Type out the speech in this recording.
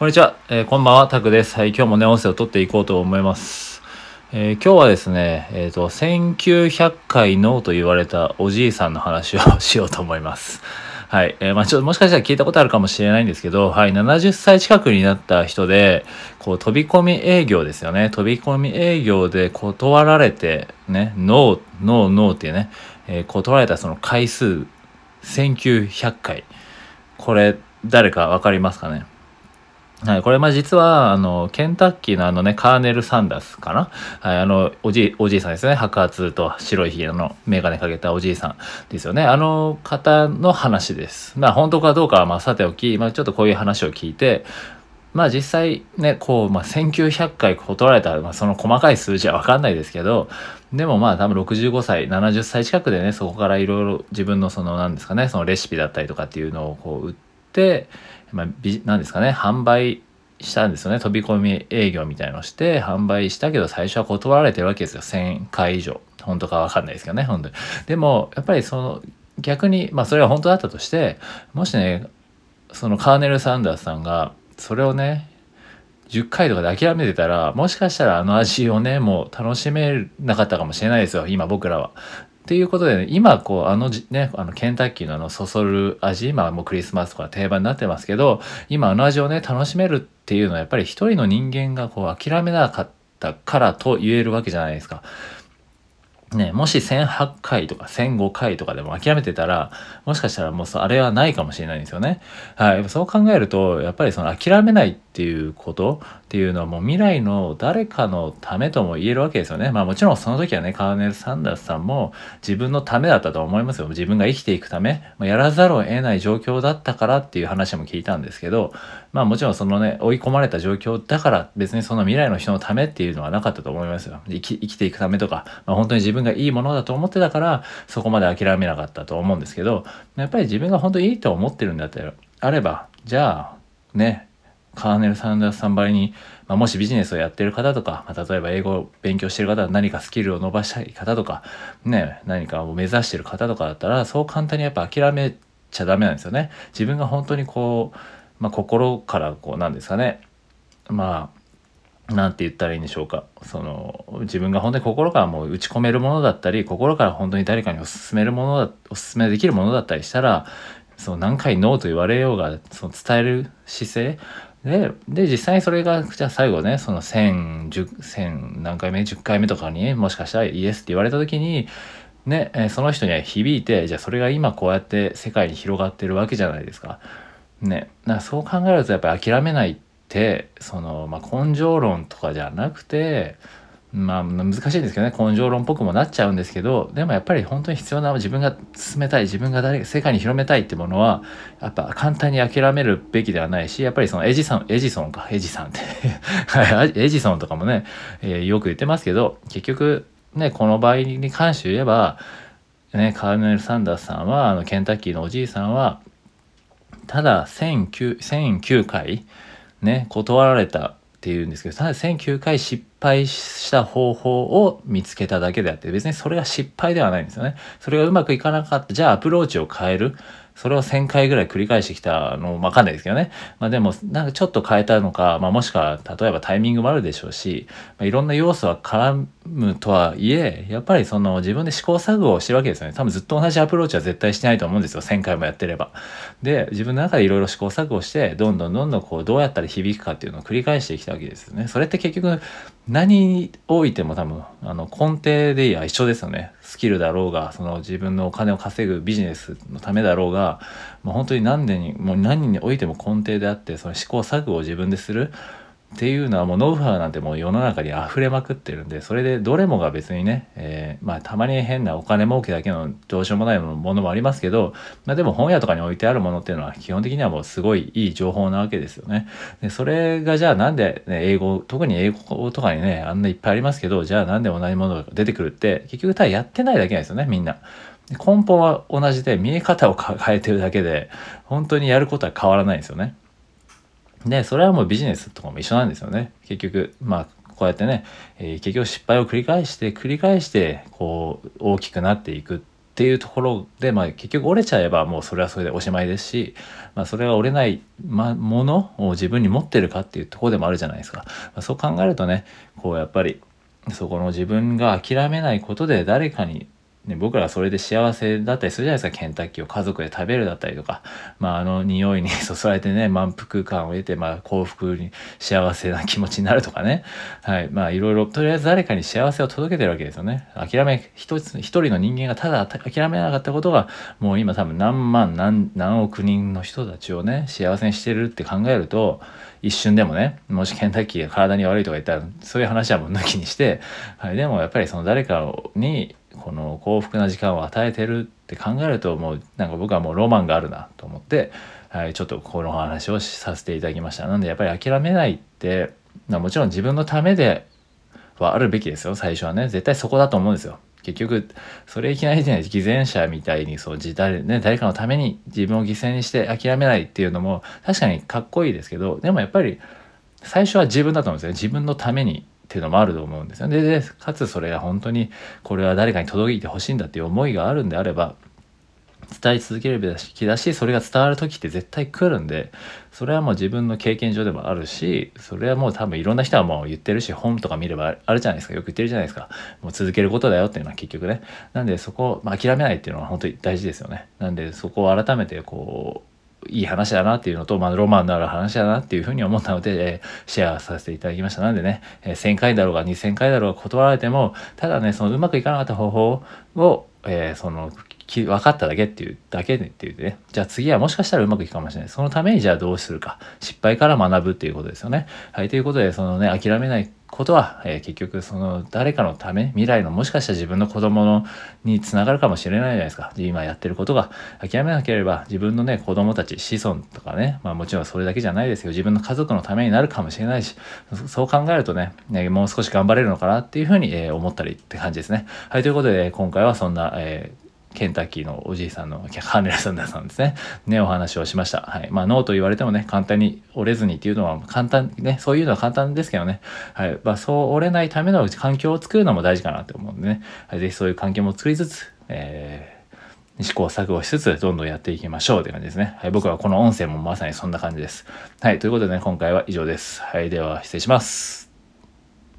こんにちは、えーこんばんは、タクです。はい、今日もね、音声を取っていこうと思います。えー今日はですね、えっ、と、1900回ノーと言われたおじいさんの話をしようと思います。はい。えーまあちょっともしかしたら聞いたことあるかもしれないんですけど、はい、70歳近くになった人で、こう、飛び込み営業ですよね。飛び込み営業で断られて、ね、ノー、ノー、ノーっていうね、えー断られたその回数、1900回。これ、誰かわかりますかね？はい、これま実はあのケンタッキーのあのねカーネル・サンダースかな、はい、あのおじいおじいさんですね。白髪と白いひげの眼鏡かけたおじいさんですよね。あの方の話です。まあ本当かどうかはまさておき、まあ、ちょっとこういう話を聞いてまあ実際ねこう、まあ、1900回断られた、まあ、その細かい数字は分かんないですけどでもまあ多分65歳70歳近くでねそこからいろいろ自分のその何ですかねそのレシピだったりとかっていうのをこう売ってまあ、なんですかね販売したんですよね。飛び込み営業みたいのをして販売したけど最初は断られてるわけですよ。1000回以上。本当か分かんないですけどね。本当に。でもやっぱりその逆にまあそれは本当だったとしてもしねそのカーネル・サンダースさんがそれをね10回とかで諦めてたらもしかしたらあの味をねもう楽しめなかったかもしれないですよ。今僕らは。っていうことで、ね、今こうあのねあのケンタッキーのあのそそる味今もうクリスマスとか定番になってますけど今あの味をね楽しめるっていうのはやっぱり一人の人間がこう諦めなかったからと言えるわけじゃないですか。ね、もし1008回とか1005回とかでも諦めてたらもしかしたらもうあれはないかもしれないんですよね。はい、そう考えるとやっぱりその諦めないっていうことっていうのはもう未来の誰かのためとも言えるわけですよね。まあもちろんその時はねカーネル・サンダースさんも自分のためだったと思いますよ。自分が生きていくため、まあ、やらざるを得ない状況だったからっていう話も聞いたんですけどまあもちろんそのね追い込まれた状況だから別にその未来の人のためっていうのはなかったと思いますよ。生き生きていくためとか、まあ、本当に自分分がいいものだと思ってたからそこまで諦めなかったと思うんですけどやっぱり自分が本当にいいと思ってるんだったらあればじゃあねカーネル・サンダースさんばりに、まあ、もしビジネスをやってる方とか、まあ、例えば英語を勉強してる方何かスキルを伸ばしたい方とか、ね、何かを目指してる方とかだったらそう簡単にやっぱ諦めちゃダメなんですよね。自分が本当にこう、まあ、心からこうなんですかねまあなんて言ったらいいんでしょうかその自分が本当に心からもう打ち込めるものだったり心から本当に誰かにお勧めるものだお勧めできるものだったりしたらそう何回ノーと言われようがその伝える姿勢でで実際にそれがじゃあ最後ねその1000 1000何回目10回目とかにもしかしたらイエスって言われた時にね、えその人には響いてじゃあそれが今こうやって世界に広がってるわけじゃないですか。ね、だからそう考えるとやっぱり諦めないっててその、まあ、根性論とかじゃなくてまあ難しいんですけどね根性論っぽくもなっちゃうんですけどでもやっぱり本当に必要な自分が進めたい自分が誰世界に広めたいってものはやっぱ簡単に諦めるべきではないしやっぱりそのエジソンエジソンかエジさんって エジソンとかもね、えーよく言ってますけど結局ねこの場合に関して言えばねカーネル・サンダースさんはあのケンタッキーのおじいさんはただ1009 1009回ね断られたっていうんですけどただ1009回失敗した方法を見つけただけであって別にそれが失敗ではないんですよね。それがうまくいかなかったじゃあアプローチを変えるそれを1000回ぐらい繰り返してきたのわかんないですけどね。まあでもなんかちょっと変えたのか、まあもしくは例えばタイミングもあるでしょうし、まあ、いろんな要素は絡むとはいえ、やっぱりその自分で試行錯誤をしてるわけですよね。多分ずっと同じアプローチは絶対してないと思うんですよ。1000回もやってれば。で、自分の中でいろいろ試行錯誤して、どんどんどんどんこうどうやったら響くかっていうのを繰り返してきたわけですよね。それって結局何においても多分あの根底でいや一緒ですよね。スキルだろうが、その自分のお金を稼ぐビジネスのためだろうが、もう本当に何年にもう何においても根底であってその試行錯誤を自分でする。っていうのはもうノウハウなんてもう世の中に溢れまくってるんでそれでどれもが別にね、えーまあたまに変なお金儲けだけのどうしようもないものもありますけど、まあ、でも本屋とかに置いてあるものっていうのは基本的にはもうすごいいい情報なわけですよね。でそれがじゃあなんで、ね、英語特に英語とかにねあんないっぱいありますけどじゃあなんで同じものが出てくるって結局ただやってないだけなんですよねみんな。根本は同じで見え方を変えてるだけで本当にやることは変わらないんですよね。でそれはもうビジネスとかも一緒なんですよね。結局まあこうやってね、えー結局失敗を繰り返して繰り返してこう大きくなっていくっていうところで、まあ、結局折れちゃえばもうそれはそれでおしまいですし、まあ、それが折れない、ま、ものを自分に持ってるかっていうところでもあるじゃないですか。まあ、そう考えるとねこうやっぱりそこの自分が諦めないことで誰かにね、僕らはそれで幸せだったりするじゃないですかケンタッキーを家族で食べるだったりとか、まあ、あの匂いに そそられてね満腹感を得て、まあ、幸福に幸せな気持ちになるとかね、はい。まあ、いろいろとりあえず誰かに幸せを届けてるわけですよね。諦め一つ一人の人間がただ諦めなかったことがもう今多分何万何何億人の人たちをね幸せにしてるって考えると一瞬でもねもしケンタッキーが体に悪いとか言ったらそういう話はもう抜きにして、はい、でもやっぱりその誰かにこの幸福な時間を与えてるって考えるともうなんか僕はもうロマンがあるなと思って、はい、ちょっとこの話をさせていただきました。なんでやっぱり諦めないってもちろん自分のためではあるべきですよ。最初はね。絶対そこだと思うんですよ。結局それいきなりね偽善者みたいにそう誰,、ね、誰かのために自分を犠牲にして諦めないっていうのも確かにかっこいいですけどでもやっぱり最初は自分だと思うんですよね。自分のためにっていうのもあると思うんですよね。でかつそれが本当にこれは誰かに届いてほしいんだっていう思いがあるんであれば伝え続けるべきだしそれが伝わる時って絶対来るんでそれはもう自分の経験上でもあるしそれはもう多分いろんな人はもう言ってるし本とか見ればあるじゃないですか。よく言ってるじゃないですか。もう続けることだよっていうのは結局ね。なんでそこを、まあ、諦めないっていうのは本当に大事ですよね。なんでそこを改めてこういい話だなっていうのと、まあ、ロマンのある話だなっていうふうに思ったので、えー、シェアさせていただきました。なんでね、えー、1000回だろうが2000回だろうが断られても、ただね、そのうまくいかなかった方法を、えー、その、分かっただけっていうだけでっていうね。じゃあ次はもしかしたらうまくいくかもしれない。そのためにじゃあどうするか。失敗から学ぶっていうことですよね。はい。ということで、そのね、諦めないことは、えー、結局その誰かのため未来のもしかしたら自分の子供のにつながるかもしれないじゃないですか。今やってることが諦めなければ自分のね子供たち子孫とかねまあもちろんそれだけじゃないですよ自分の家族のためになるかもしれないしそう考えるとねねもう少し頑張れるのかなっていうふうに、えー、思ったりって感じですね。はいということで今回はそんな、えーケンタッキーのおじいさんのハーネル・サンダーさんですね。ね、お話をしました。はい。まあ、ノーと言われてもね、簡単に折れずにっていうのは簡単、ね、そういうのは簡単ですけどね。はい。まあ、そう折れないための環境を作るのも大事かなって思うんでね。はい。ぜひそういう環境も作りつつ、えー、試行錯誤しつつ、どんどんやっていきましょうって感じですね。はい。僕はこの音声もまさにそんな感じです。はい。ということでね、今回は以上です。はい。では、失礼します。